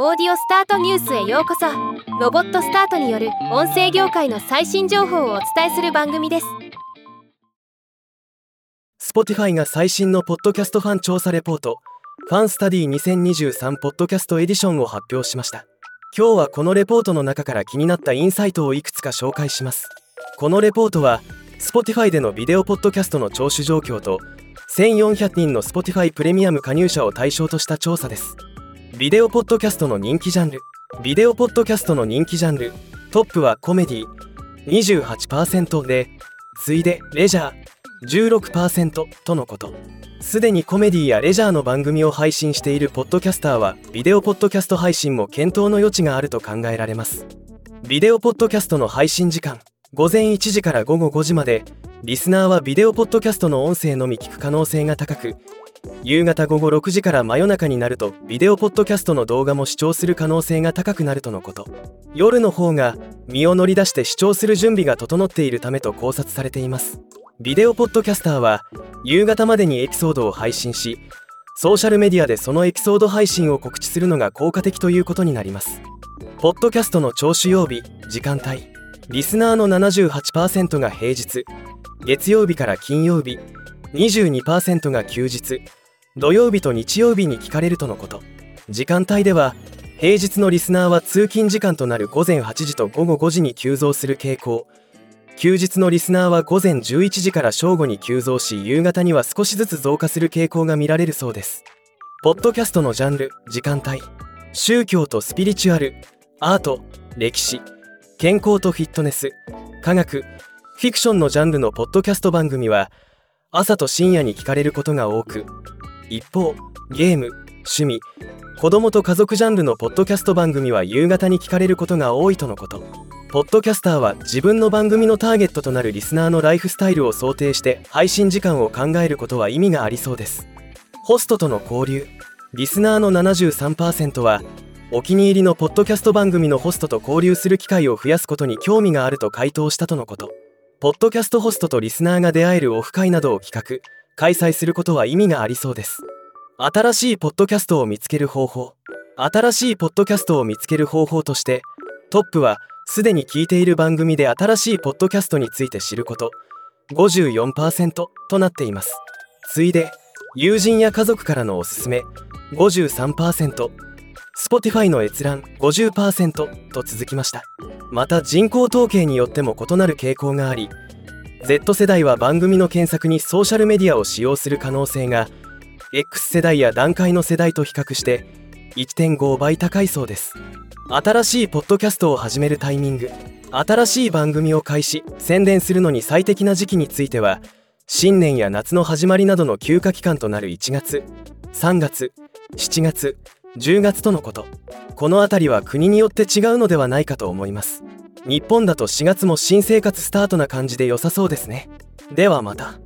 オーディオスタートニュースへようこそ。ロボットスタートによる音声業界の最新情報をお伝えする番組です。Spotify が最新のポッドキャストファン調査レポートファンスタディ2023ポッドキャストエディションを発表しました。今日はこのレポートの中から気になったインサイトをいくつか紹介します。このレポートは Spotify でのビデオポッドキャストの聴取状況と1400人の Spotify プレミアム加入者を対象とした調査です。ビデオポッドキャストの人気ジャンル。ビデオポッドキャストの人気ジャンル。トップはコメディ。28%で次いでレジャー。16%とのこと。すでにコメディやレジャーの番組を配信しているポッドキャスターはビデオポッドキャスト配信も検討の余地があると考えられます。ビデオポッドキャストの配信時間。午前1時から午後5時まで。リスナーはビデオポッドキャストの音声のみ聞く可能性が高く夕方午後6時から真夜中になるとビデオポッドキャストの動画も視聴する可能性が高くなるとのこと。夜の方が身を乗り出して視聴する準備が整っているためと考察されています。ビデオポッドキャスターは夕方までにエピソードを配信しソーシャルメディアでそのエピソード配信を告知するのが効果的ということになります。ポッドキャストの聴取曜日時間帯。リスナーの78%が平日。月曜日から金曜日。22%が休日。土曜日と日曜日に聞かれるとのこと。時間帯では平日のリスナーは通勤時間となる午前8時と午後5時に急増する傾向。休日のリスナーは午前11時から正午に急増し夕方には少しずつ増加する傾向が見られるそうです。ポッドキャストのジャンル時間帯。宗教とスピリチュアル。アート歴史。健康とフィットネス。科学。フィクションのジャンルのポッドキャスト番組は朝と深夜に聞かれることが多く一方ゲーム趣味子供と家族ジャンルのポッドキャスト番組は夕方に聞かれることが多いとのこと。ポッドキャスターは自分の番組のターゲットとなるリスナーのライフスタイルを想定して配信時間を考えることは意味がありそうです。ホストとの交流。リスナーの73%はお気に入りのポッドキャスト番組のホストと交流する機会を増やすことに興味があると回答したとのこと。ポッドキャストホストとリスナーが出会えるオフ会などを企画開催することは意味がありそうです。新しいポッドキャストを見つける方法。新しいポッドキャストを見つける方法としてトップはすでに聞いている番組で新しいポッドキャストについて知ること。54%となっています。次いで友人や家族からのおすすめ。53% Spotify の閲覧50%と続きました。また人口統計によっても異なる傾向があり Z 世代は番組の検索にソーシャルメディアを使用する可能性が X 世代や段階の世代と比較して1.5倍高いそうです。新しいポッドキャストを始めるタイミング新しい番組を開始宣伝するのに最適な時期については新年や夏の始まりなどの休暇期間となる1月3月7月10月とのこと。この辺りは国によって違うのではないかと思います。日本だと4月も新生活スタートな感じで良さそうですね。ではまた。